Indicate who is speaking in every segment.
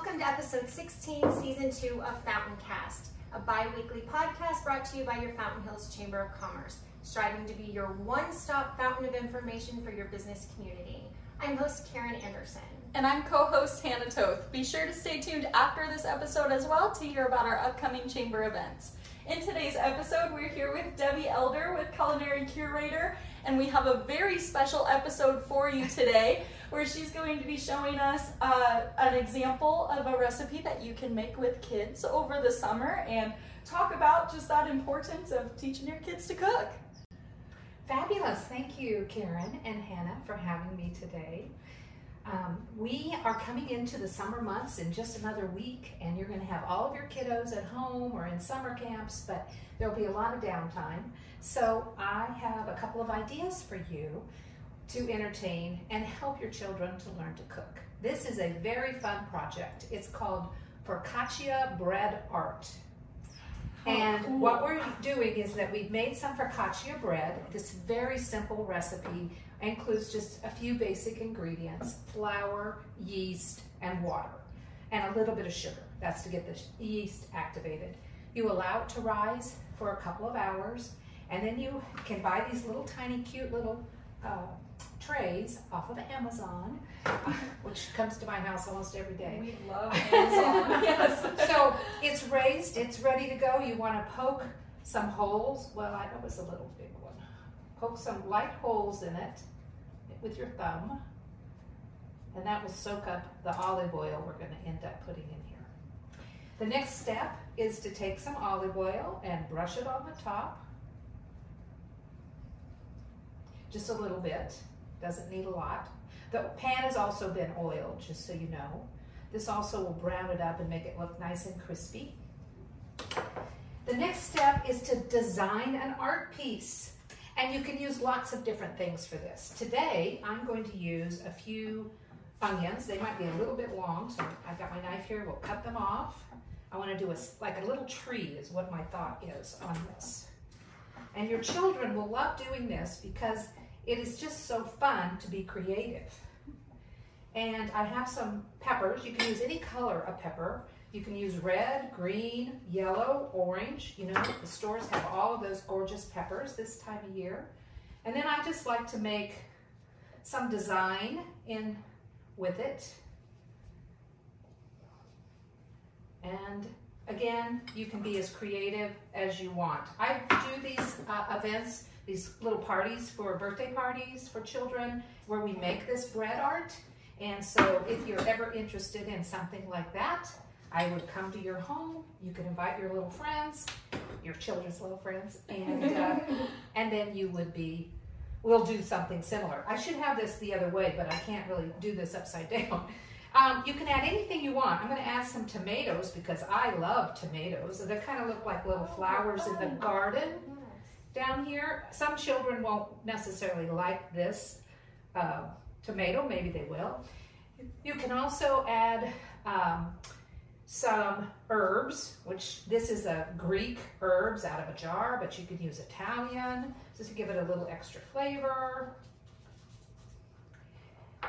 Speaker 1: Welcome to episode 16, season two of Fountain Cast, a bi-weekly podcast brought to you by your Fountain Hills Chamber of Commerce, striving to be your one-stop fountain of information for your business community. I'm host Karen Anderson.
Speaker 2: And I'm co-host Hannah Toth. Be sure to stay tuned after this episode as well to hear about our upcoming chamber events. In today's episode, we're here with Debbie Elder with Culinary Curator, and we have a very special episode for you today where she's going to be showing us uh, an example of a recipe that you can make with kids over the summer and talk about just that importance of teaching your kids to cook.
Speaker 3: Fabulous. Thank you, Karen and Hannah, for having me today. Um, we are coming into the summer months in just another week, and you're going to have all of your kiddos at home or in summer camps, but there'll be a lot of downtime. So I have a couple of ideas for you to entertain and help your children to learn to cook. This is a very fun project. It's called Focaccia Bread Art.
Speaker 2: Oh,
Speaker 3: And
Speaker 2: cool.
Speaker 3: what we're doing is that we've made some focaccia bread. This very simple recipe includes just a few basic ingredients, flour, yeast, and water, and a little bit of sugar. That's to get the yeast activated. You allow it to rise for a couple of hours, and then you can buy these little tiny cute little uh, trays off of Amazon, which comes to my house almost every day.
Speaker 2: We love Amazon. yes.
Speaker 3: So it's raised, it's ready to go. You want to poke some holes. Well, I, that was a little big one. Poke some light holes in it with your thumb. And that will soak up the olive oil we're going to end up putting in here. The next step is to take some olive oil and brush it on the top. Just a little bit, doesn't need a lot. The pan has also been oiled, just so you know. This also will brown it up and make it look nice and crispy. The next step is to design an art piece. And you can use lots of different things for this. Today, I'm going to use a few onions. They might be a little bit long, so I've got my knife here. We'll cut them off. I want to do a, like a little tree is what my thought is on this. And your children will love doing this because it is just so fun to be creative. And I have some peppers. You can use any color of pepper. You can use red, green, yellow, orange. You know, the stores have all of those gorgeous peppers this time of year. And then I just like to make some design in with it. And again, you can be as creative as you want. I do these uh, events, these little parties for birthday parties for children where we make this bread art. And so if you're ever interested in something like that, I would come to your home. You could invite your little friends, your children's little friends, and uh, and then you would be. We'll do something similar. I should have this the other way, but I can't really do this upside down. Um, you can add anything you want. I'm going to add some tomatoes because I love tomatoes. They kind of look like little flowers in the garden down here. Some children won't necessarily like this uh, tomato. Maybe they will. You can also add um, some herbs, which this is a Greek herbs out of a jar, but you can use Italian just to give it a little extra flavor.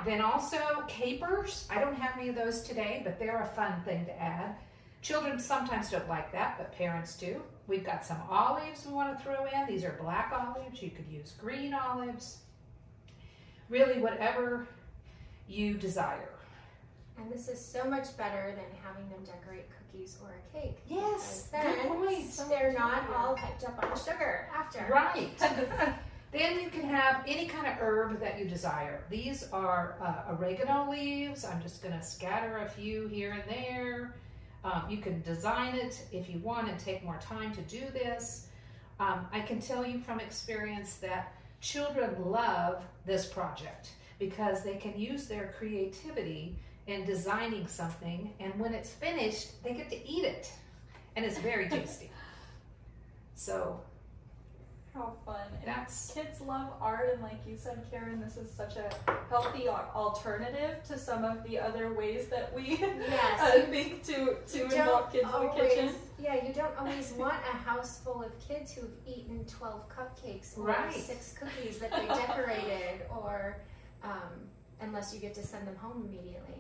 Speaker 3: Then also capers. I don't have any of those today, but they're a fun thing to add. Children sometimes don't like that, but parents do. We've got some olives we want to throw in. These are black olives. You could use green olives. Really, whatever you desire.
Speaker 1: And this is so much better than having them decorate cookies or a cake.
Speaker 3: Yes, good point.
Speaker 1: they're not all hyped up on sugar after.
Speaker 3: Right. then you can have any kind of herb that you desire. These are uh, oregano leaves. I'm just going to scatter a few here and there. Um, you can design it if you want and take more time to do this. Um, I can tell you from experience that children love this project because they can use their creativity in designing something and when it's finished, they get to eat it and it's very tasty. So
Speaker 2: How fun. And
Speaker 3: that's
Speaker 2: kids love art, and like you said, Karen, this is such a healthy alternative to some of the other ways that we
Speaker 1: Yes,
Speaker 2: uh,
Speaker 1: you-
Speaker 2: think to, to involve
Speaker 1: don't
Speaker 2: kids in the kitchen.
Speaker 1: Yeah, you don't always want a house full of kids who've eaten 12 cupcakes or
Speaker 3: Right.
Speaker 1: six cookies that they decorated, or um, unless you get to send them home immediately.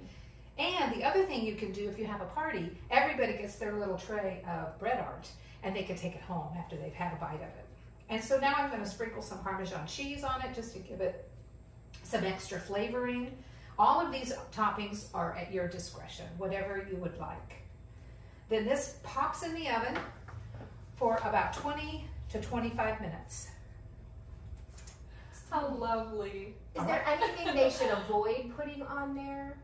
Speaker 3: And the other thing you can do if you have a party, everybody gets their little tray of bread art and they can take it home after they've had a bite of it. And so now I'm going to sprinkle some Parmesan cheese on it just to give it some extra flavoring. All of these toppings are at your discretion, whatever you would like. Then this pops in the oven for about 20 to 25 minutes.
Speaker 2: How lovely.
Speaker 1: Is there anything they should avoid putting on there?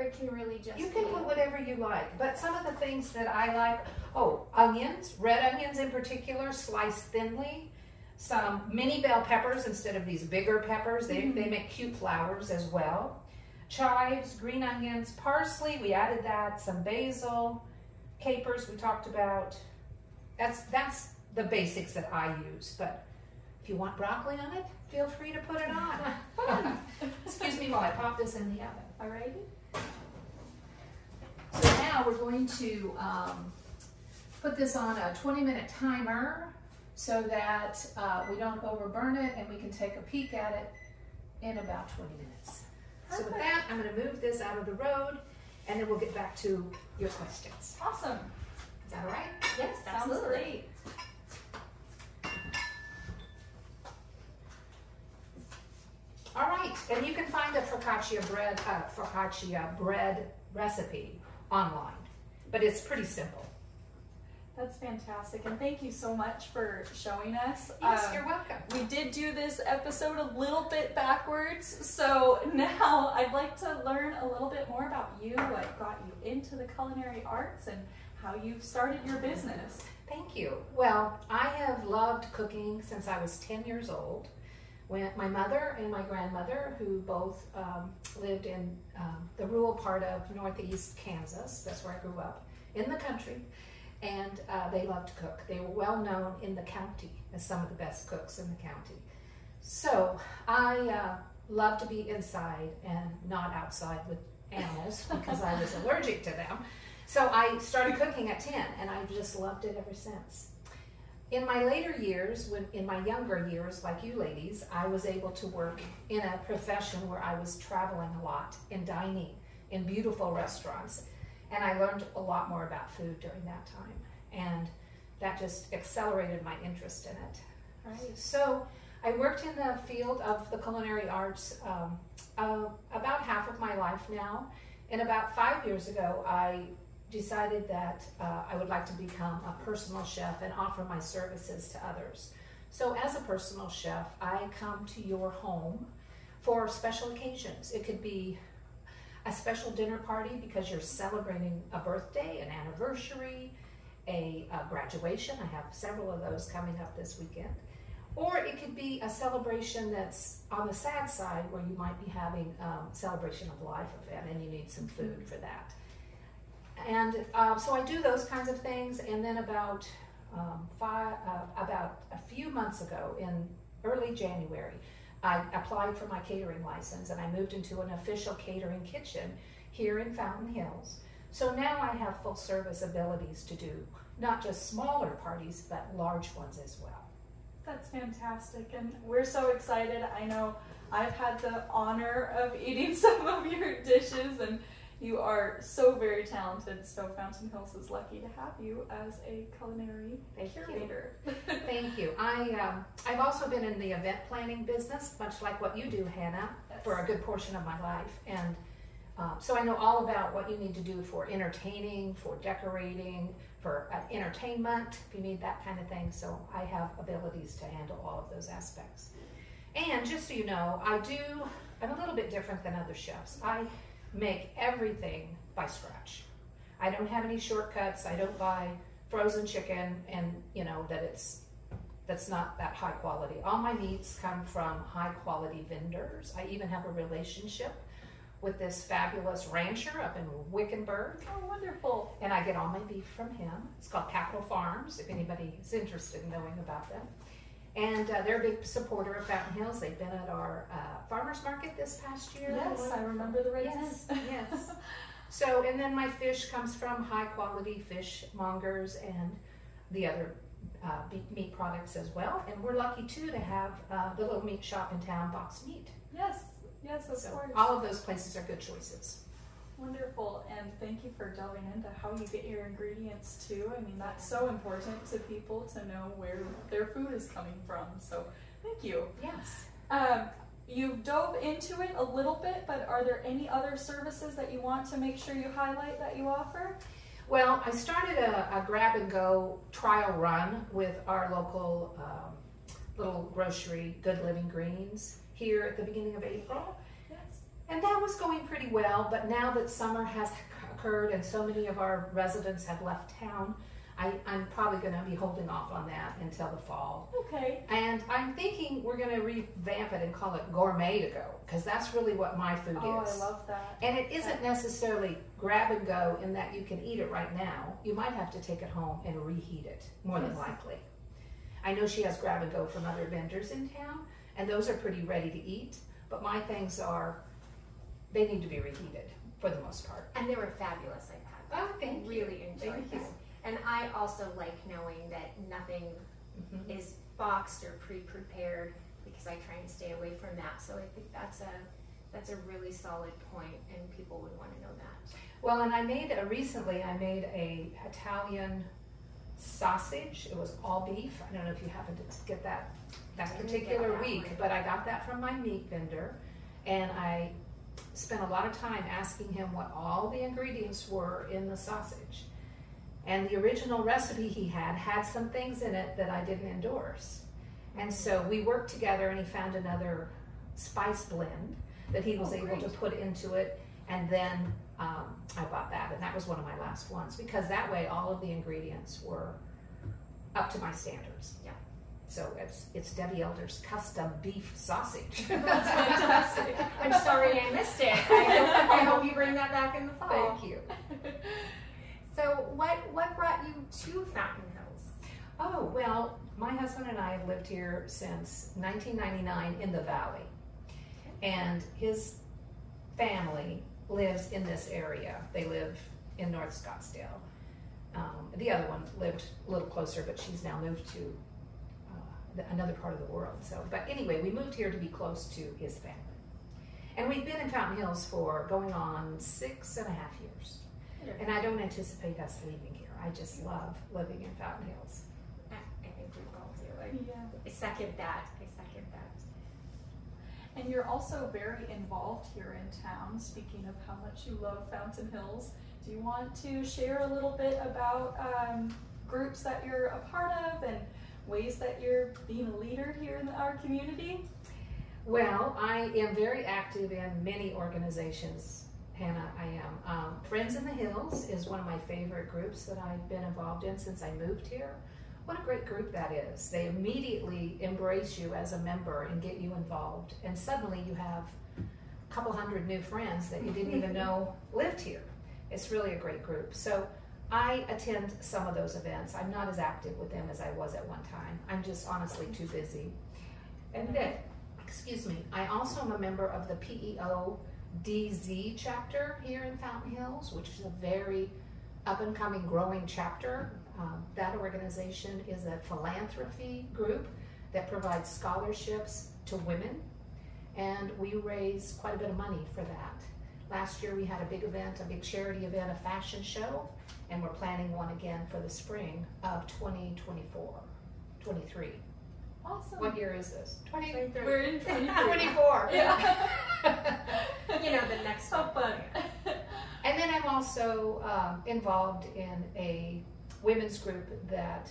Speaker 1: Or it can really just
Speaker 3: You can put whatever you like, but some of the things that I like, oh, onions, red onions in particular, sliced thinly. Some mini bell peppers instead of these bigger peppers. They, they mm-hmm. make cute flowers as well. Chives, green onions, parsley, we added that, some basil, capers we talked about. That's, that's the basics that I use, but if you want broccoli on it, feel free to put it on. Excuse me while I pop this in the oven.
Speaker 1: Alrighty.
Speaker 3: So now we're going to um, put this on a 20 minute timer so that uh, we don't overburn it and we can take a peek at it in about 20 minutes. So with that, I'm going to move this out of the road and then we'll get back to your questions.
Speaker 2: Awesome.
Speaker 3: Is that all right?
Speaker 1: Yes,
Speaker 2: Sounds
Speaker 1: absolutely.
Speaker 2: great.
Speaker 3: All right, and you can find a focaccia bread, uh, focaccia bread recipe online, but it's pretty simple.
Speaker 2: That's fantastic. And thank you so much for showing us.
Speaker 3: Yes,
Speaker 2: Um,
Speaker 3: you're welcome.
Speaker 2: We did do this episode a little bit backwards, so now I'd like to learn a little bit more about you, what got you into the culinary arts, and how you've started your business.
Speaker 3: Thank you. Well, I have loved cooking since I was 10 years old. When my mother and my grandmother, who both um, lived in um, the rural part of northeast Kansas, that's where I grew up, in the country, and uh, they loved to cook. They were well known in the county as some of the best cooks in the county. So I uh, love to be inside and not outside with animals because I was allergic to them. So I started cooking at 10 and I've just loved it ever since. In my later years, when in my younger years, like you ladies, I was able to work in a profession where I was traveling a lot in dining in beautiful restaurants. And I learned a lot more about food during that time. And that just accelerated my interest in it. Right. So I worked in the field of the culinary arts um, uh, about half of my life now. And about five years ago, I decided that uh, I would like to become a personal chef and offer my services to others. So, as a personal chef, I come to your home for special occasions. It could be a special dinner party because you're celebrating a birthday, an anniversary, a, a graduation. I have several of those coming up this weekend. Or it could be a celebration that's on the sad side where you might be having um, celebration of life event and you need some food for that. And um, so I do those kinds of things. And then about um, five, uh, about a few months ago, in early January, I applied for my catering license and I moved into an official catering kitchen here in Fountain Hills. So now I have full service abilities to do not just smaller parties, but large ones as well.
Speaker 2: That's fantastic, and we're so excited. I know I've had the honor of eating some of your dishes, and you are so very talented. So Fountain Hills is lucky to have you as a culinary
Speaker 3: Thank you.
Speaker 2: curator.
Speaker 3: Thank you. I um, I've also been in the event planning business, much like what you do, Hannah, for a good portion of my life, and um, so I know all about what you need to do for entertaining, for decorating, for uh, entertainment, if you need that kind of thing. So I have abilities to handle all of those aspects. And just so you know, I do. I'm a little bit different than other chefs. I make everything by scratch. I don't have any shortcuts. I don't buy frozen chicken and you know that it's that's not that high quality. All my meats come from high quality vendors. I even have a relationship with this fabulous rancher up in Wickenburg,
Speaker 2: Oh, wonderful!
Speaker 3: and I get all my beef from him. It's called Capital Farms, if anybody is interested in knowing about them. And uh, they're a big supporter of Fountain Hills. They've been at our uh, farmers market this past year.
Speaker 2: Yes, I remember the red
Speaker 3: Yes,
Speaker 2: tent.
Speaker 3: yes. So, and then my fish comes from high quality fish mongers and the other uh, meat products as well. And we're lucky too to have uh, the little meat shop in town, Box Meat.
Speaker 2: Yes, yes, of
Speaker 3: So
Speaker 2: course.
Speaker 3: all of those places are good choices.
Speaker 2: Wonderful, and thank you for delving into how you get your ingredients too. I mean, that's so important to people to know where their food is coming from. So, thank you.
Speaker 3: Yes.
Speaker 2: Um, you've dove into it a little bit, but are there any other services that you want to make sure you highlight that you offer?
Speaker 3: Well, I started a, a grab and go trial run with our local um, little grocery, Good Living Greens, here at the beginning of April.
Speaker 2: Yes.
Speaker 3: And that was going pretty well, but now that summer has occurred and so many of our residents have left town, I, I'm probably going to be holding off on that until the fall.
Speaker 2: Okay.
Speaker 3: And I'm thinking we're going to revamp it and call it gourmet to go, because that's really what my food
Speaker 2: Oh,
Speaker 3: is.
Speaker 2: Oh, I love that.
Speaker 3: And it isn't necessarily grab and go in that you can eat it right now. You might have to take it home and reheat it, more than likely. I know she has grab and go from other vendors in town, and those are pretty ready to eat. But my things are, they need to be reheated for the most part.
Speaker 1: And they were fabulous. I've had
Speaker 3: Oh.
Speaker 1: I really enjoyed
Speaker 3: Thank
Speaker 1: them.
Speaker 3: you.
Speaker 1: And I also like knowing that nothing
Speaker 3: Mhm.
Speaker 1: is boxed or pre-prepared because I try and stay away from that. So I think that's a that's a really solid point, and people would want to know that.
Speaker 3: Well, and I made a, recently. I made a Italian sausage. It was all beef. I don't know if you happened to get that that particular
Speaker 1: that
Speaker 3: week,
Speaker 1: one.
Speaker 3: but I got that from my meat vendor, and I spent a lot of time asking him what all the ingredients were in the sausage. And the original recipe he had had some things in it that I didn't endorse. And so we worked together and he found another spice blend that he was
Speaker 2: Oh,
Speaker 3: able to put into it. And then um, I bought that, and that was one of my last ones because that way all of the ingredients were up to my standards.
Speaker 1: Yeah.
Speaker 3: So it's it's Debbie Elder's custom beef sausage.
Speaker 2: That's fantastic.
Speaker 1: I'm sorry I missed it. I hope, I hope you bring that back in the fall.
Speaker 3: Thank you.
Speaker 1: So what what brought you to Fountain Hills?
Speaker 3: Oh, well, my husband and I have lived here since 1999 in the valley. And his family lives in this area. They live in North Scottsdale. Um, the other one lived a little closer, but she's now moved to the, another part of the world. So, but anyway, we moved here to be close to his family. And we've been in Fountain Hills for going on six and a half years. And I don't anticipate us leaving here. I just love living in Fountain Hills.
Speaker 1: I, I think we all do. I,
Speaker 2: Yeah.
Speaker 1: I second that. I second that.
Speaker 2: And you're also very involved here in town. Speaking of how much you love Fountain Hills, do you want to share a little bit about um, groups that you're a part of and ways that you're being a leader here in our community?
Speaker 3: Well, I am very active in many organizations, Hannah. I am. Um, Friends in the Hills is one of my favorite groups that I've been involved in since I moved here. What a great group that is. They immediately embrace you as a member and get you involved, and suddenly you have a couple hundred new friends that you didn't even know lived here. It's really a great group. So I attend some of those events. I'm not as active with them as I was at one time. I'm just honestly too busy. And then, excuse me, I also am a member of the PEO DZ chapter here in Fountain Hills, which is a very up and coming, growing chapter. Um, that organization is a philanthropy group that provides scholarships to women, and we raise quite a bit of money for that. Last year we had a big event, a big charity event, a fashion show, and we're planning one again for the spring of 2024, 23.
Speaker 2: Awesome.
Speaker 3: What year is this? 20,
Speaker 2: We're in
Speaker 3: 24.
Speaker 2: Yeah.
Speaker 1: You know the next
Speaker 2: so
Speaker 1: one.
Speaker 2: fun.
Speaker 3: And then I'm also um, involved in a women's group that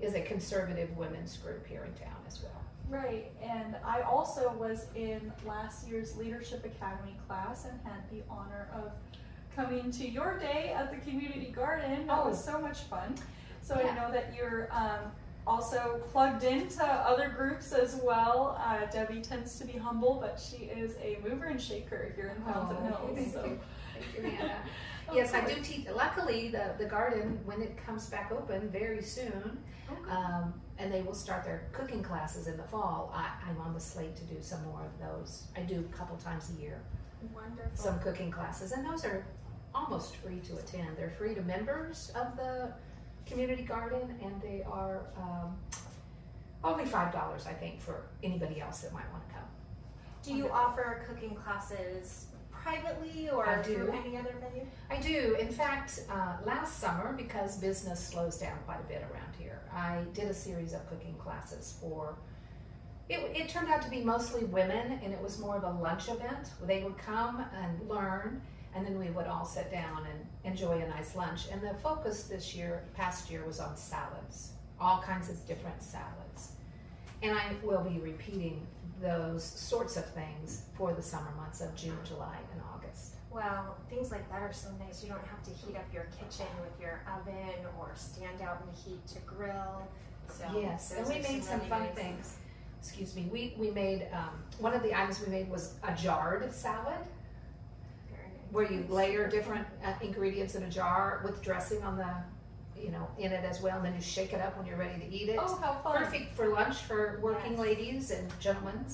Speaker 3: is a conservative women's group here in town as well.
Speaker 2: Right, and I also was in last year's Leadership Academy class and had the honor of coming to your day at the community garden. That was so much fun. So
Speaker 3: Yeah.
Speaker 2: I know that you're um, also plugged into other groups as well. Uh, Debbie tends to be humble, but she is a mover and shaker here in Fountain
Speaker 3: Oh,
Speaker 2: Hills. so.
Speaker 3: Thank you, Hannah.
Speaker 2: Of
Speaker 3: Yes, I do teach. Luckily, the, the garden, when it comes back open very soon,
Speaker 1: Okay.
Speaker 3: um, and they will start their cooking classes in the fall, I, I'm on the slate to do some more of those. I do a couple times a year.
Speaker 1: Wonderful.
Speaker 3: some cooking classes, and those are almost free to attend. They're free to members of the community garden, and they are um, only five dollars, I think, for anybody else that might want to come.
Speaker 1: Do you offer cooking classes privately or
Speaker 3: I do.
Speaker 1: through any other venue?
Speaker 3: I do. In fact, uh, last summer, because business slows down quite a bit around here, I did a series of cooking classes for. It, it turned out to be mostly women, and it was more of a lunch event. They would come and learn, and then we would all sit down and enjoy a nice lunch. And the focus this year, past year, was on salads, all kinds of different salads. And I will be repeating those sorts of things for the summer months of June, July, and August.
Speaker 1: Well, things like that are so nice. You don't have to heat up your kitchen with your oven or stand out in the heat to grill. So
Speaker 3: Yes, and we made some
Speaker 1: really
Speaker 3: fun
Speaker 1: nice
Speaker 3: things. Excuse me, we, we made, um, one of the items we made was a jarred salad,
Speaker 1: nice.
Speaker 3: where you layer different uh, ingredients in a jar with dressing on the, you know, in it as well, and then you shake it up when you're ready to eat it.
Speaker 2: Oh, how fun!
Speaker 3: Perfect for lunch for working
Speaker 1: Yes.
Speaker 3: ladies and gentlemen.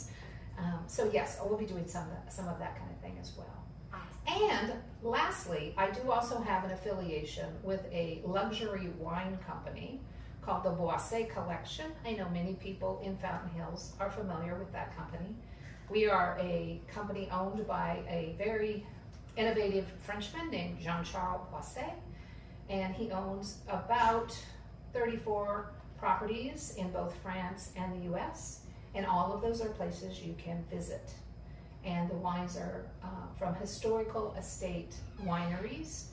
Speaker 3: Um, so yes, we'll be doing some, some of that kind of thing as well.
Speaker 1: Awesome.
Speaker 3: And lastly, I do also have an affiliation with a luxury wine company called the Boisset Collection. I know many people in Fountain Hills are familiar with that company. We are a company owned by a very innovative Frenchman named Jean Charles Boisset, and he owns about 34 properties in both France and the US, and all of those are places you can visit and the wines are uh, from historical estate wineries.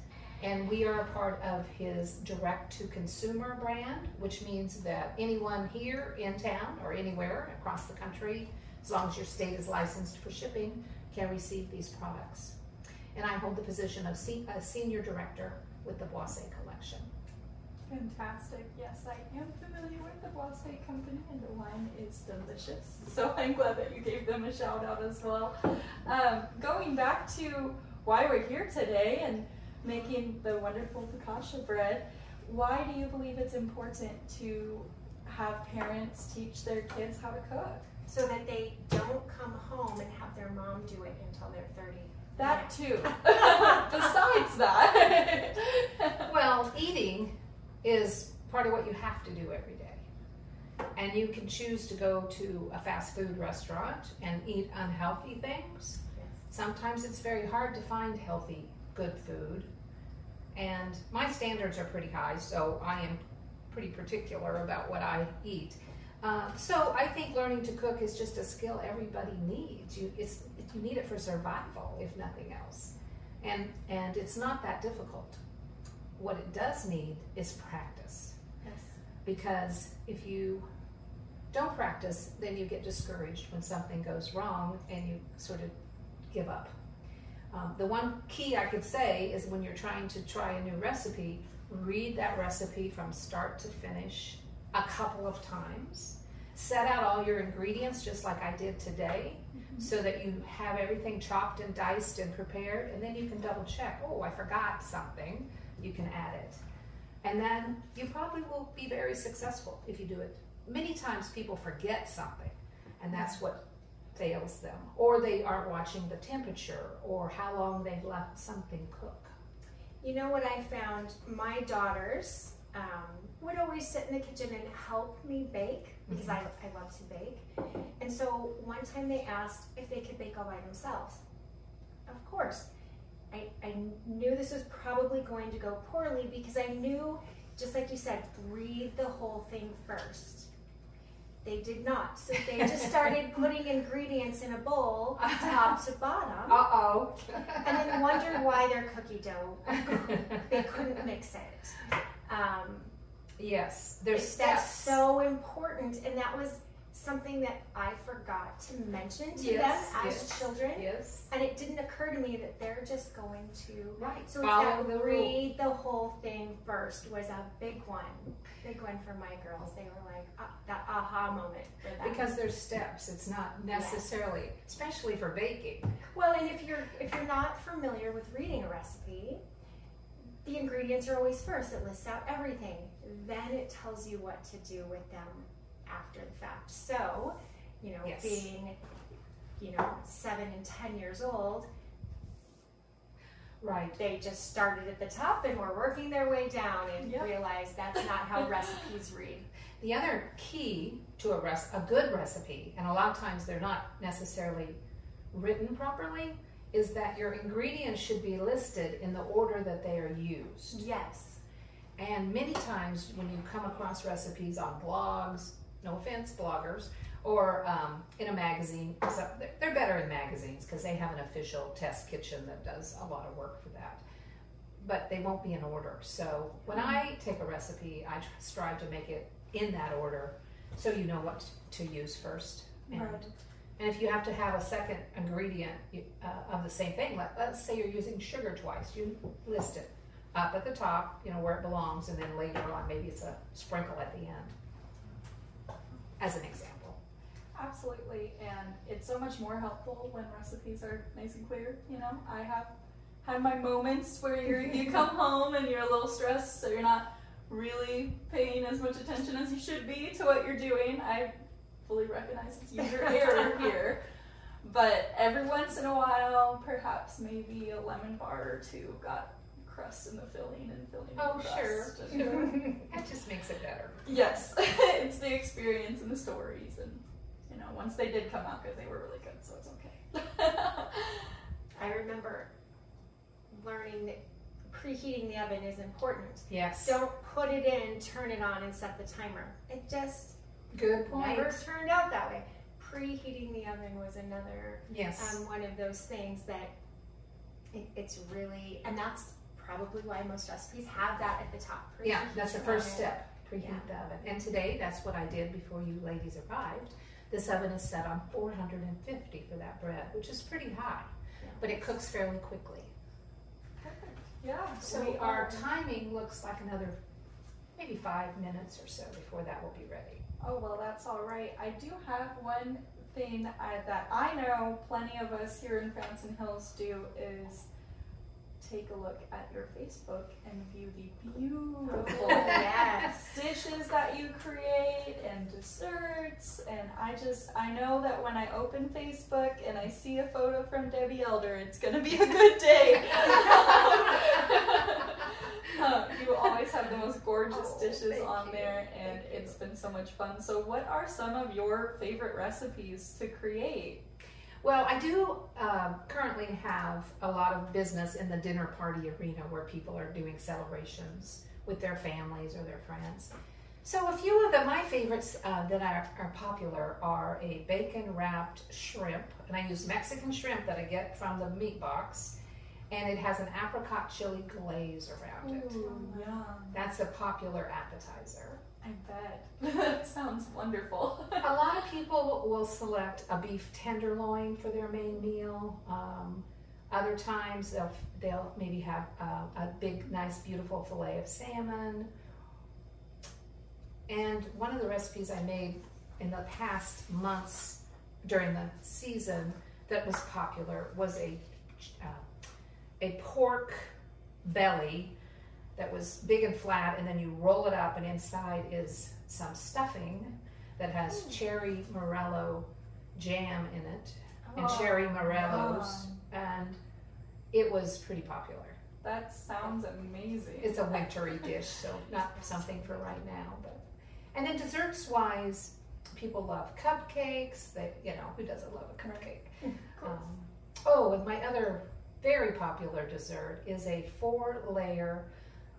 Speaker 3: And we are a part of his direct to consumer brand, which means that anyone here in town or anywhere across the country, as long as your state is licensed for shipping, can receive these products. And I hold the position of se- a senior director with the Boisset Collection.
Speaker 2: Fantastic. Yes, I am familiar with the Boisset company and the wine is delicious. So I'm glad that you gave them a shout out as well. Um, going back to why we're here today and making the wonderful focaccia bread, why do you believe it's important to have parents teach their kids how to cook?
Speaker 1: So that they don't come home and have their mom do it until they're 30.
Speaker 2: That too. Besides that.
Speaker 3: Well, eating is part of what you have to do every day. And you can choose to go to a fast food restaurant and eat unhealthy things.
Speaker 1: Yes.
Speaker 3: Sometimes it's very hard to find healthy, good food. And my standards are pretty high, so I am pretty particular about what I eat. Uh, so I think learning to cook is just a skill everybody needs. You, it's, you need it for survival, if nothing else. And, and it's not that difficult. What it does need is practice
Speaker 2: yes.
Speaker 3: because if you don't practice, then you get discouraged when something goes wrong and you sort of give up. Um, the one key I could say is when you're trying to try a new recipe, read that recipe from start to finish a couple of times. Set out all your ingredients just like I did today so that you have everything chopped and diced and prepared, and then you can double check. Oh, I forgot something. You can add it. And then you probably will be very successful if you do it. Many times people forget something, and that's what fails them. Or they aren't watching the temperature or how long they've left something cook.
Speaker 1: You know what I found? My daughters um, would always sit in the kitchen and help me bake because I, I love to bake. And so one time they asked if they could bake all by themselves. Of course. I, I knew this was probably going to go poorly because I knew, just like you said, read the whole thing first. They did not. So they just started putting ingredients in a bowl, top to bottom,
Speaker 3: Uh oh.
Speaker 1: and then wondered why their cookie dough they couldn't mix it. Um,
Speaker 3: yes, there's
Speaker 1: it's- that's so important, and that was something that I forgot to mention to
Speaker 3: Yes,
Speaker 1: them as
Speaker 3: yes.
Speaker 1: children,
Speaker 3: Yes.
Speaker 1: and it didn't occur to me that they're just going to.
Speaker 3: Right.
Speaker 1: So
Speaker 3: Follow
Speaker 1: that read the whole thing first was a big one, big one for my girls. They were like ah, that aha moment.
Speaker 3: Because there's steps. It's not necessarily, especially for baking.
Speaker 1: Well, and if you're if you're not familiar with reading a recipe, the ingredients are always first. It lists out everything. Then it tells you what to do with them after the fact. So, you know,
Speaker 3: Yes.
Speaker 1: being you know, seven and ten years old,
Speaker 3: Right.
Speaker 1: they just started at the top and were working their way down and
Speaker 2: Yep.
Speaker 1: realized that's not how recipes read.
Speaker 3: The other key to a res- a good recipe, and a lot of times they're not necessarily written properly, is that your ingredients should be listed in the order that they are used.
Speaker 1: Yes.
Speaker 3: And many times when you come across recipes on blogs, no offense, bloggers, or um, in a magazine, except they're- better in magazines because they have an official test kitchen that does a lot of work for that. But they won't be in order. So when I take a recipe, I tr- strive to make it in that order so you know what to use first. And,
Speaker 2: Right.
Speaker 3: And if you have to have a second ingredient uh, of the same thing, let, let's say you're using sugar twice, you list it up at the top, you know, where it belongs, and then later on, maybe it's a sprinkle at the end. As an example.
Speaker 2: Absolutely, and it's so much more helpful when recipes are nice and clear. You know, I have had my moments where you you come home and you're a little stressed, so you're not really paying as much attention as you should be to what you're doing. I fully recognize it's user error here, but every once in a while, perhaps maybe a lemon bar or two got crust in the filling and filling in
Speaker 3: Oh,
Speaker 2: the
Speaker 3: sure.
Speaker 2: crust. and-
Speaker 3: That just makes it better.
Speaker 2: Yes, it's the experience and the stories, and you know, once they did come out good, they were really good, so it's okay.
Speaker 1: I remember learning that preheating the oven is important.
Speaker 3: Yes.
Speaker 1: Don't put it in, turn it on, and set the timer. It just
Speaker 3: Good point.
Speaker 1: never turned out that way. Preheating the oven was another
Speaker 3: Yes.
Speaker 1: um, one of those things that it, it's really, and that's probably why most recipes have that at the top.
Speaker 3: yeah, that's the first
Speaker 1: oven.
Speaker 3: step. Preheat
Speaker 1: Yeah.
Speaker 3: the oven. And today, that's what I did before you ladies arrived. This oven is set on 450 for that bread, which is pretty high,
Speaker 1: Yeah.
Speaker 3: but it cooks fairly quickly.
Speaker 2: Perfect. Yeah.
Speaker 3: So
Speaker 2: we
Speaker 3: our
Speaker 2: are-
Speaker 3: timing looks like another maybe five minutes or so before that will be ready.
Speaker 2: Oh well, that's all right. I do have one thing I, that I know plenty of us here in Fountain Hills do is take a look at your Facebook and view the beautiful
Speaker 1: yes.
Speaker 2: dishes that you create and desserts and I just I know that when I open Facebook and I see a photo from Debbie Elder it's gonna be a good day. Uh, you always have the most gorgeous
Speaker 3: Oh,
Speaker 2: dishes on
Speaker 3: you,
Speaker 2: there and
Speaker 3: thank you.
Speaker 2: it's been so much fun. So what are some of your favorite recipes to create?
Speaker 3: Well, I do um, currently have a lot of business in the dinner party arena where people are doing celebrations with their families or their friends. So, a few of the my favorites uh, that are, are popular are a bacon wrapped shrimp, and I use Mexican shrimp that I get from the meat box, and it has an apricot chili glaze around it.
Speaker 2: yum.
Speaker 3: That's a popular appetizer.
Speaker 2: I bet. that sounds wonderful.
Speaker 3: a lot of people will select a beef tenderloin for their main meal. Um, other times they'll they'll maybe have uh, a big, nice, beautiful fillet of salmon. And one of the recipes I made in the past months during the season that was popular was a uh, a pork belly that was big and flat, and then you roll it up, and inside is some stuffing that has cherry morello jam in it and
Speaker 2: Oh,
Speaker 3: cherry morellos,
Speaker 2: yum.
Speaker 3: and it was pretty popular.
Speaker 2: That sounds amazing.
Speaker 3: It's a wintry dish, so not something for right now. But and then desserts wise, people love cupcakes. That you know who doesn't love a cupcake? Um, oh, and my other very popular dessert is a four-layer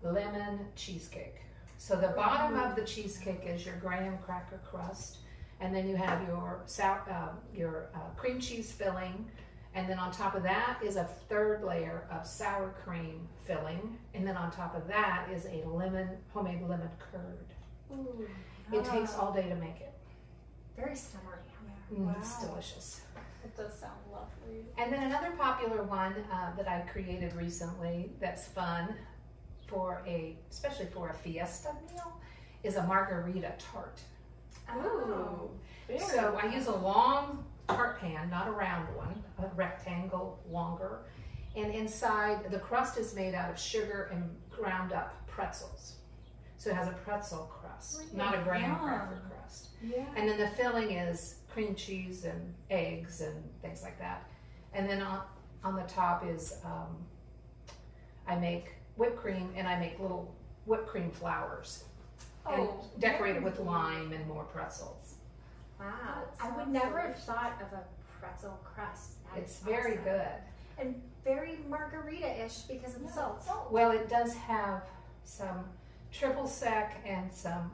Speaker 3: lemon cheesecake. So the bottom of the cheesecake is your graham cracker crust, and then you have your sour, um, your uh, cream cheese filling, and then on top of that is a third layer of sour cream filling, and then on top of that is a lemon homemade lemon curd.
Speaker 2: Ooh,
Speaker 3: It takes all day to make it.
Speaker 1: Very summery.
Speaker 3: Mm, It's delicious.
Speaker 2: Does sound lovely.
Speaker 3: And then another popular one uh, that I created recently that's fun for a, especially for a fiesta meal, is a margarita tart.
Speaker 2: Ooh,
Speaker 3: So I use a long tart pan, not a round one, a rectangle longer. And inside, the crust is made out of sugar and ground up pretzels. So it has a pretzel crust, not a graham
Speaker 2: Yum.
Speaker 3: cracker crust.
Speaker 2: Yeah.
Speaker 3: And then the filling is cream cheese and eggs and things like that. And then on, on the top is um, I make whipped cream and I make little whipped cream flowers and
Speaker 2: Oh,
Speaker 3: decorate it with lime and more pretzels.
Speaker 1: Wow. I would
Speaker 2: sounds
Speaker 1: never have thought of a pretzel crust. That
Speaker 3: It's very
Speaker 1: awesome.
Speaker 3: good.
Speaker 1: and very margarita-ish because of the salt.
Speaker 3: Well, it does have some triple sec and some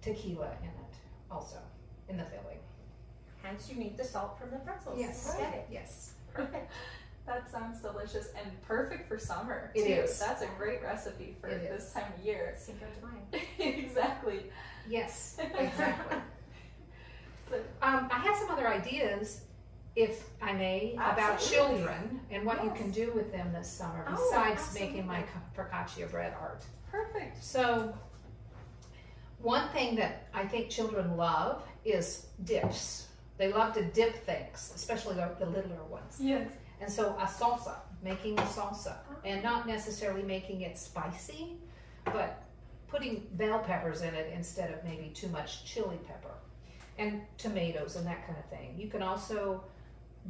Speaker 3: tequila in it also in the filling.
Speaker 1: Hence, you need the salt from the pretzels.
Speaker 3: Yes.
Speaker 1: Get it.
Speaker 3: Yes.
Speaker 1: Perfect.
Speaker 2: That sounds delicious and perfect for summer.
Speaker 3: It
Speaker 2: too.
Speaker 3: is.
Speaker 2: That's a great recipe for
Speaker 3: It
Speaker 2: this
Speaker 3: is.
Speaker 2: time of year.
Speaker 1: Cinco de Mayo.
Speaker 2: exactly.
Speaker 3: Yes, exactly.
Speaker 2: So,
Speaker 3: um, I had some other ideas, if I may, about children and what you can do with them this summer
Speaker 1: Oh,
Speaker 3: besides making my
Speaker 1: absolutely.
Speaker 3: focaccia bread art.
Speaker 2: perfect.
Speaker 3: So, one thing that I think children love is dips. They love to dip things, especially the, the littler ones.
Speaker 2: Yes.
Speaker 3: And so a salsa, making a salsa, uh-huh. and not necessarily making it spicy, but putting bell peppers in it instead of maybe too much chili pepper, and tomatoes and that kind of thing. You can also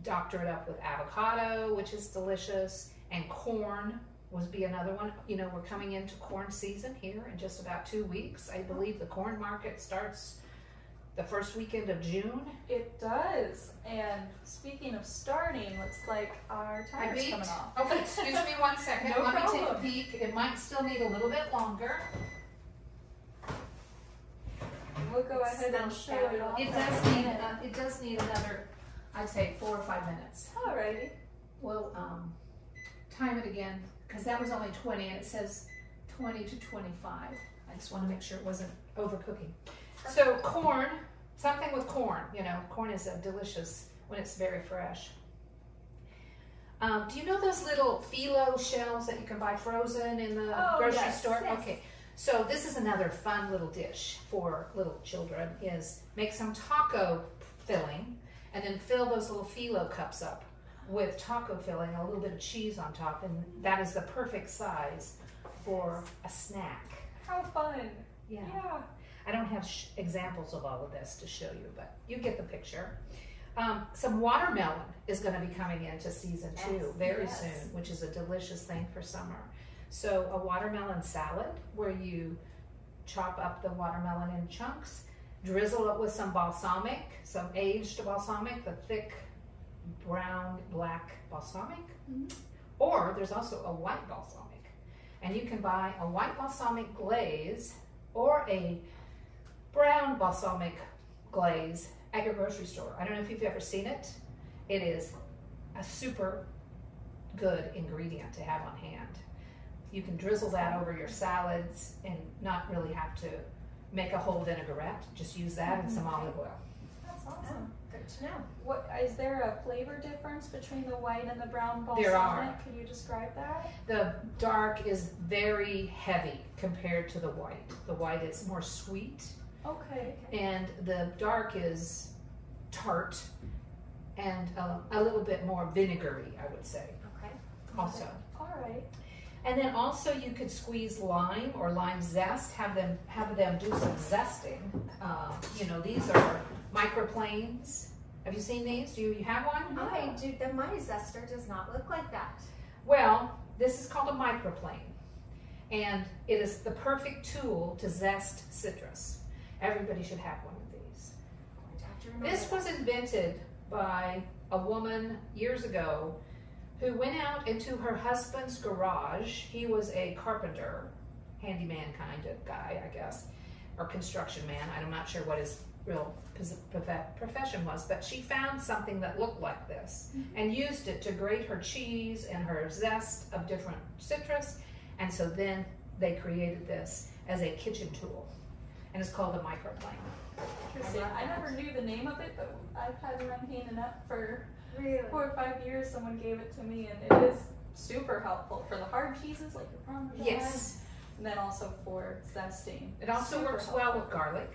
Speaker 3: doctor it up with avocado, which is delicious, and corn would be another one. You know, we're coming into corn season here in just about two weeks. I believe the corn market starts the first weekend of June.
Speaker 2: It does. And speaking of starting, looks like our
Speaker 3: I
Speaker 2: timer's coming off.
Speaker 3: Okay, excuse me one second.
Speaker 2: No
Speaker 3: Let me take a peek. It might still need a little bit longer.
Speaker 2: We'll go ahead and show it off.
Speaker 3: It does need, uh, it does need another, I'd say four or five minutes.
Speaker 2: Alrighty.
Speaker 3: We'll, um, time it again, cause that was only twenty and it says twenty to twenty-five. I just wanna make sure it wasn't overcooking. So corn, something with corn, you know, corn is delicious when it's very fresh. Um, do you know those little phyllo shells that you can buy frozen in the
Speaker 2: Oh,
Speaker 3: grocery
Speaker 2: yes,
Speaker 3: store?
Speaker 1: yes.
Speaker 3: Okay. So this is another fun little dish for little children is make some taco filling and then fill those little phyllo cups up with taco filling, a little bit of cheese on top, and that is the perfect size for a snack.
Speaker 2: How fun.
Speaker 3: Yeah.
Speaker 2: Yeah.
Speaker 3: I don't have sh- examples of all of this to show you, but you get the picture. Um, some watermelon is going to be coming into season two
Speaker 1: Yes,
Speaker 3: very
Speaker 2: yes.
Speaker 3: soon, which is a delicious thing for summer. So, a watermelon salad where you chop up the watermelon in chunks, drizzle it with some balsamic, some aged balsamic, the thick brown black balsamic,
Speaker 2: Mhm.
Speaker 3: or there's also a white balsamic. And you can buy a white balsamic glaze or a brown balsamic glaze at your grocery store. I don't know if you've ever seen it. It is a super good ingredient to have on hand. You can drizzle that over your salads and not really have to make a whole vinaigrette. Just use that and some olive oil.
Speaker 2: That's awesome.
Speaker 1: Good to know.
Speaker 2: What is there a flavor difference between the white and the brown balsamic?
Speaker 3: There are.
Speaker 2: Could you describe that?
Speaker 3: The dark is very heavy compared to the white. The white is more sweet
Speaker 2: Okay.
Speaker 3: and the dark is tart and a, a little bit more vinegary, I would say,
Speaker 1: Okay.
Speaker 3: also.
Speaker 2: All right.
Speaker 3: And then also you could squeeze lime or lime zest, have them have them do some zesting. Uh, you know, these are microplanes. Have you seen these? Do you have one?
Speaker 1: I do. The my zester does not look like that.
Speaker 3: Well, this is called a microplane, and it is the perfect tool to zest citrus. Everybody should have one of these.
Speaker 1: Going to have to remember
Speaker 3: This was invented by a woman years ago who went out into her husband's garage. He was a carpenter, handyman kind of guy, I guess, or construction man. I'm not sure what his real profession was, but she found something that looked like this mm-hmm. and used it to grate her cheese and her zest of different citrus. And so then they created this as a kitchen tool, and it's called a microplane.
Speaker 2: Interesting.
Speaker 1: love
Speaker 2: I never knew the name of it, but I've had mine hanging up for
Speaker 1: Really?
Speaker 2: four or five years. Someone gave it to me, and it is super helpful for the hard cheeses like your Parmesan.
Speaker 3: Yes.
Speaker 2: And then also for zesting.
Speaker 3: It also
Speaker 2: Super
Speaker 3: works well with garlic.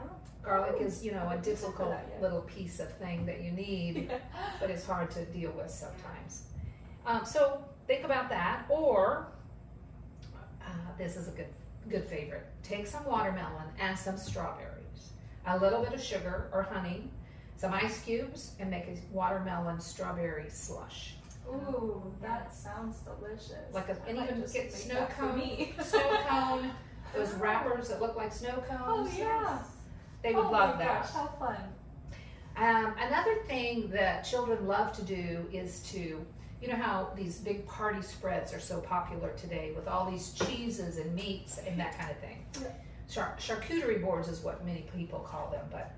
Speaker 1: Oh.
Speaker 3: Garlic is, you know, a difficult little piece of thing that you need,
Speaker 2: Yeah.
Speaker 3: but it's hard to deal with sometimes. Um, so think about that, or uh, this is a good good favorite. Take some watermelon and some strawberries, a little bit of sugar or honey, some ice cubes, and make a watermelon strawberry slush.
Speaker 2: Ooh, that sounds delicious.
Speaker 3: Like a, and even
Speaker 2: just
Speaker 3: get snow cone, snow cone, those wrappers that look like snow cones.
Speaker 2: Oh yeah.
Speaker 3: They would
Speaker 2: oh
Speaker 3: love
Speaker 2: my
Speaker 3: that.
Speaker 2: Gosh, how fun.
Speaker 3: Um, another thing that children love to do is to, you know how these big party spreads are so popular today with all these cheeses and meats and that kind of thing. Char- charcuterie boards is what many people call them, but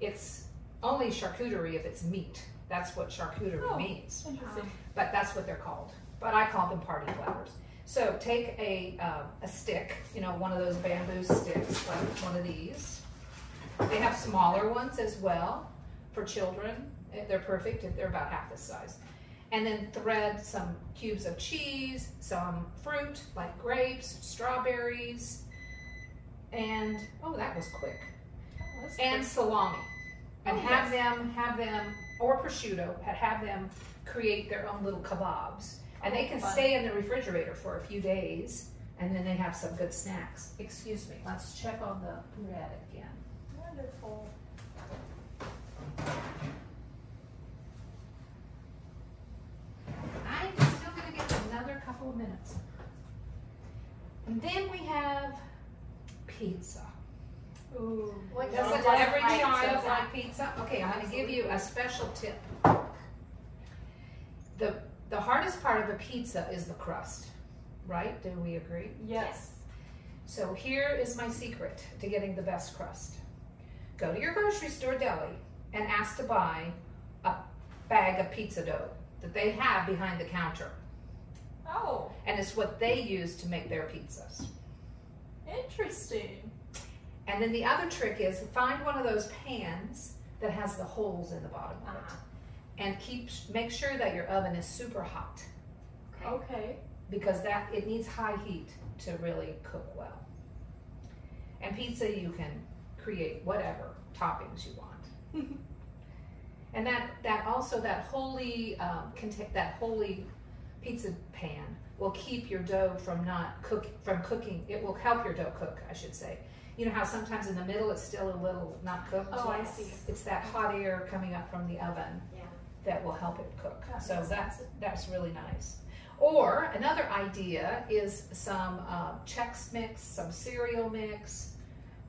Speaker 3: it's only charcuterie if it's meat. That's what charcuterie
Speaker 2: Oh.
Speaker 3: means
Speaker 2: Interesting.
Speaker 3: but that's what they're called. But I call them party platters. So take a, um, a stick, you know, one of those bamboo sticks, like one of these. They have smaller ones as well for children. Eh, They're perfect if they're about half this size. And then thread some cubes of cheese, some fruit like grapes, strawberries, and oh, that was quick
Speaker 2: Oh,
Speaker 3: and
Speaker 2: pretty-
Speaker 3: salami and
Speaker 2: Oh,
Speaker 3: have
Speaker 2: yes.
Speaker 3: them have them or prosciutto have them create their own little kebabs and they
Speaker 2: Oh,
Speaker 3: can
Speaker 2: fun.
Speaker 3: stay in the refrigerator for a few days and then they have some good snacks excuse me let's check on the bread again
Speaker 2: wonderful.
Speaker 3: i'm still going to get another couple of minutes and then we have pizza
Speaker 2: Ooh.
Speaker 1: What.
Speaker 3: Doesn't
Speaker 1: doesn't
Speaker 3: every
Speaker 1: like
Speaker 3: child
Speaker 1: pizza?
Speaker 3: like pizza? Okay, I'm gonna give you a special tip. The, the hardest part of a pizza is the crust, right? Do we agree?
Speaker 2: Yes.
Speaker 3: So here is my secret to getting the best crust. Go to your grocery store deli and ask to buy a bag of pizza dough that they have behind the counter.
Speaker 2: Oh,
Speaker 3: And it's what they use to make their pizzas.
Speaker 2: interesting.
Speaker 3: And then the other trick is find one of those pans that has the holes in the bottom of it.
Speaker 1: Uh-huh.
Speaker 3: And keep make sure that your oven is super hot
Speaker 1: Okay.
Speaker 2: Okay.
Speaker 3: because that it needs high heat to really cook well. And pizza you can create whatever toppings you want. and that that also that holy um, that holy pizza pan will keep your dough from not cook from cooking. It will help your dough cook, I should say. You know how sometimes in the middle it's still a little not cooked.
Speaker 2: Oh, I see.
Speaker 3: It's that hot air coming up from the oven
Speaker 1: Yeah.
Speaker 3: that will help it cook.
Speaker 2: That
Speaker 3: so that's
Speaker 2: sense.
Speaker 3: that's really nice. Or another idea is some um, Chex Mix, some cereal mix.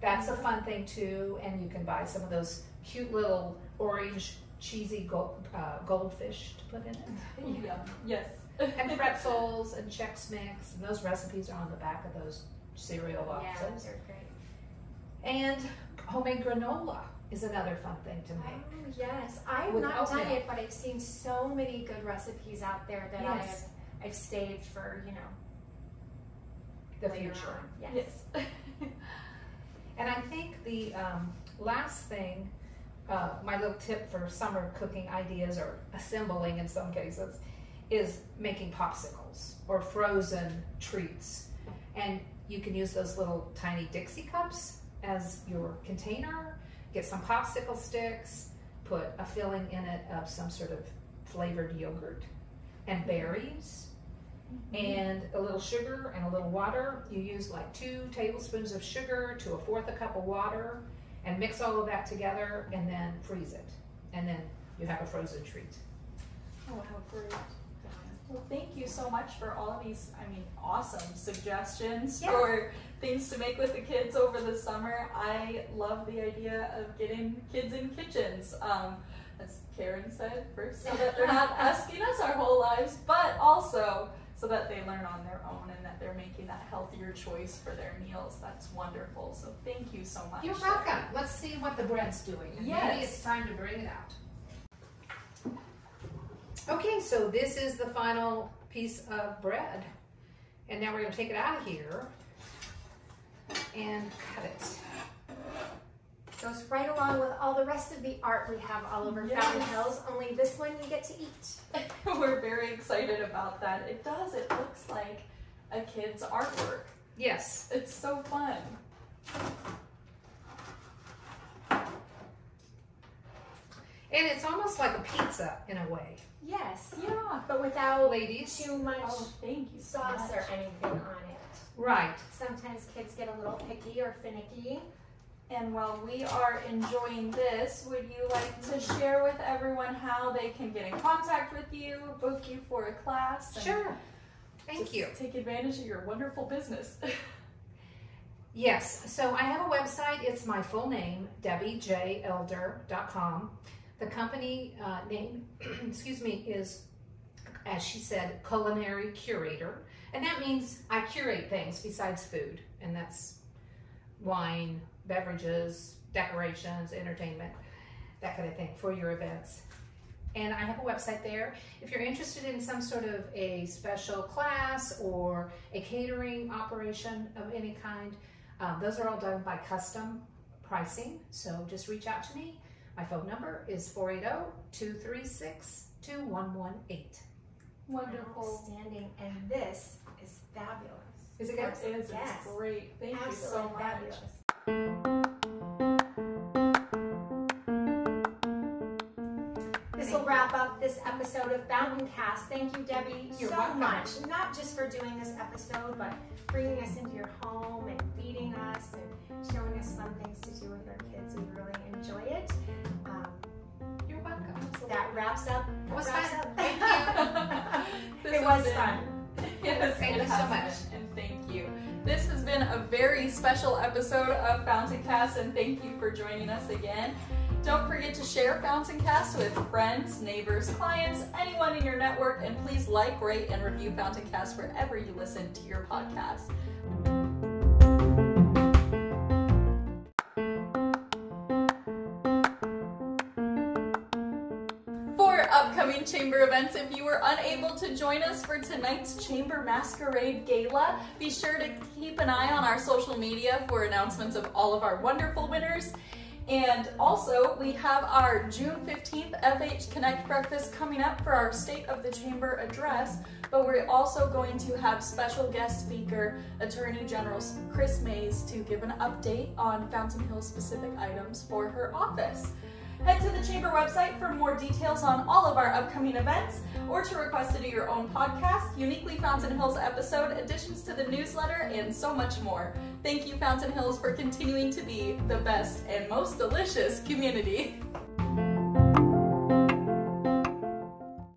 Speaker 3: That's a fun thing too, and you can buy some of those cute little orange cheesy gold, uh, goldfish to put in it,
Speaker 2: Yeah. Yes.
Speaker 3: and pretzels and Chex Mix. And those recipes are on the back of those cereal boxes.
Speaker 1: Yeah,
Speaker 3: boxes.
Speaker 1: they're great.
Speaker 3: And homemade granola is another fun thing to make.
Speaker 1: Oh, yes. I've
Speaker 3: With
Speaker 1: not done it, but I've seen so many good recipes out there that
Speaker 3: Yes.
Speaker 1: I've, I've saved for, you know,
Speaker 3: The future.
Speaker 1: on. Yes.
Speaker 2: Yes.
Speaker 3: And I think the um, last thing, uh, my little tip for summer cooking ideas or assembling in some cases, is making popsicles or frozen treats. And you can use those little tiny Dixie cups as your container. Get some popsicle sticks, put a filling in it of some sort of flavored yogurt and berries and a little sugar and a little water. You use like two tablespoons of sugar to a fourth a cup of water and mix all of that together and then freeze it. And then you have a frozen treat.
Speaker 2: Oh, how great. Well, thank you so much for all of these, I mean, awesome suggestions
Speaker 3: Yeah.
Speaker 2: for things to make with the kids over the summer. I love the idea of getting kids in kitchens. Um, as Karen said, first, so that they're not asking us our whole lives, but also so that they learn on their own and that they're making that healthier choice for their meals. That's wonderful. So thank you so much.
Speaker 3: You're welcome. Let's see what the bread's doing. And
Speaker 2: Yes.
Speaker 3: maybe it's time to bring it out. Okay, so this is the final piece of bread. And now we're gonna take it out of here and cut it.
Speaker 1: Goes right along with all the rest of the art we have all over
Speaker 2: Yes.
Speaker 1: Fountain Hills, only this one you get to eat.
Speaker 2: We're very excited about that. It does. It looks like a kid's artwork.
Speaker 3: Yes.
Speaker 2: It's so fun.
Speaker 3: And it's almost like a pizza in a way.
Speaker 1: Yes,
Speaker 2: Yeah.
Speaker 1: but without
Speaker 3: Ladies.
Speaker 1: too much
Speaker 2: Oh, thank you so
Speaker 1: sauce
Speaker 2: much.
Speaker 1: or anything on it.
Speaker 3: Right.
Speaker 1: Sometimes kids get a little picky or finicky.
Speaker 2: And while we are enjoying this, would you like to share with everyone how they can get in contact with you, book you for a class?
Speaker 3: Sure. Thank you.
Speaker 2: Take advantage of your wonderful business.
Speaker 3: Yes, so I have a website. It's my full name, debbiejlder.com. The company uh, name, excuse me, is, as she said, Culinary Curator. And that means I curate things besides food, and that's wine, beverages, decorations, entertainment, that kind of thing for your events. And I have a website there. If you're interested in some sort of a special class or a catering operation of any kind, um, those are all done by custom pricing. So just reach out to me. My phone number is 480 236 2118.
Speaker 2: Wonderful.
Speaker 1: Outstanding. And this is fabulous.
Speaker 3: Is it good?
Speaker 2: It is.
Speaker 1: Yes.
Speaker 2: It's great. Thank you so much.
Speaker 1: fabulous. This will wrap up this episode of Fountain Cast. Thank you, Debbie,
Speaker 3: You're
Speaker 1: so
Speaker 3: welcome.
Speaker 1: much. Not just for doing this episode, but bringing us into your home and feeding us and showing us fun things to do with our kids. We really enjoy it. Um,
Speaker 3: You're welcome.
Speaker 1: that wraps up.
Speaker 3: It was
Speaker 1: wraps
Speaker 3: fun.
Speaker 1: up.
Speaker 3: Thank
Speaker 2: This
Speaker 1: it was fun.
Speaker 2: Yes,
Speaker 3: Thank you so much.
Speaker 2: and thank you. Been a very special episode of Fountain Cast, and thank you for joining us again. Don't forget to share Fountain Cast with friends, neighbors, clients, anyone in your network, and please like, rate, and review Fountain Cast wherever you listen to your podcast. Upcoming chamber events, if you were unable to join us for tonight's Chamber Masquerade Gala, be sure to keep an eye on our social media for announcements of all of our wonderful winners. And also, we have our June 15th FH Connect breakfast coming up for our State of the Chamber address, but we're also going to have special guest speaker, Attorney General Kris Mayes, to give an update on Fountain Hill specific items for her office. Head to the Chamber website for more details on all of our upcoming events or to request to do your own podcast, uniquely Fountain Hills episode, additions to the newsletter, and so much more. Thank you, Fountain Hills, for continuing to be the best and most delicious community.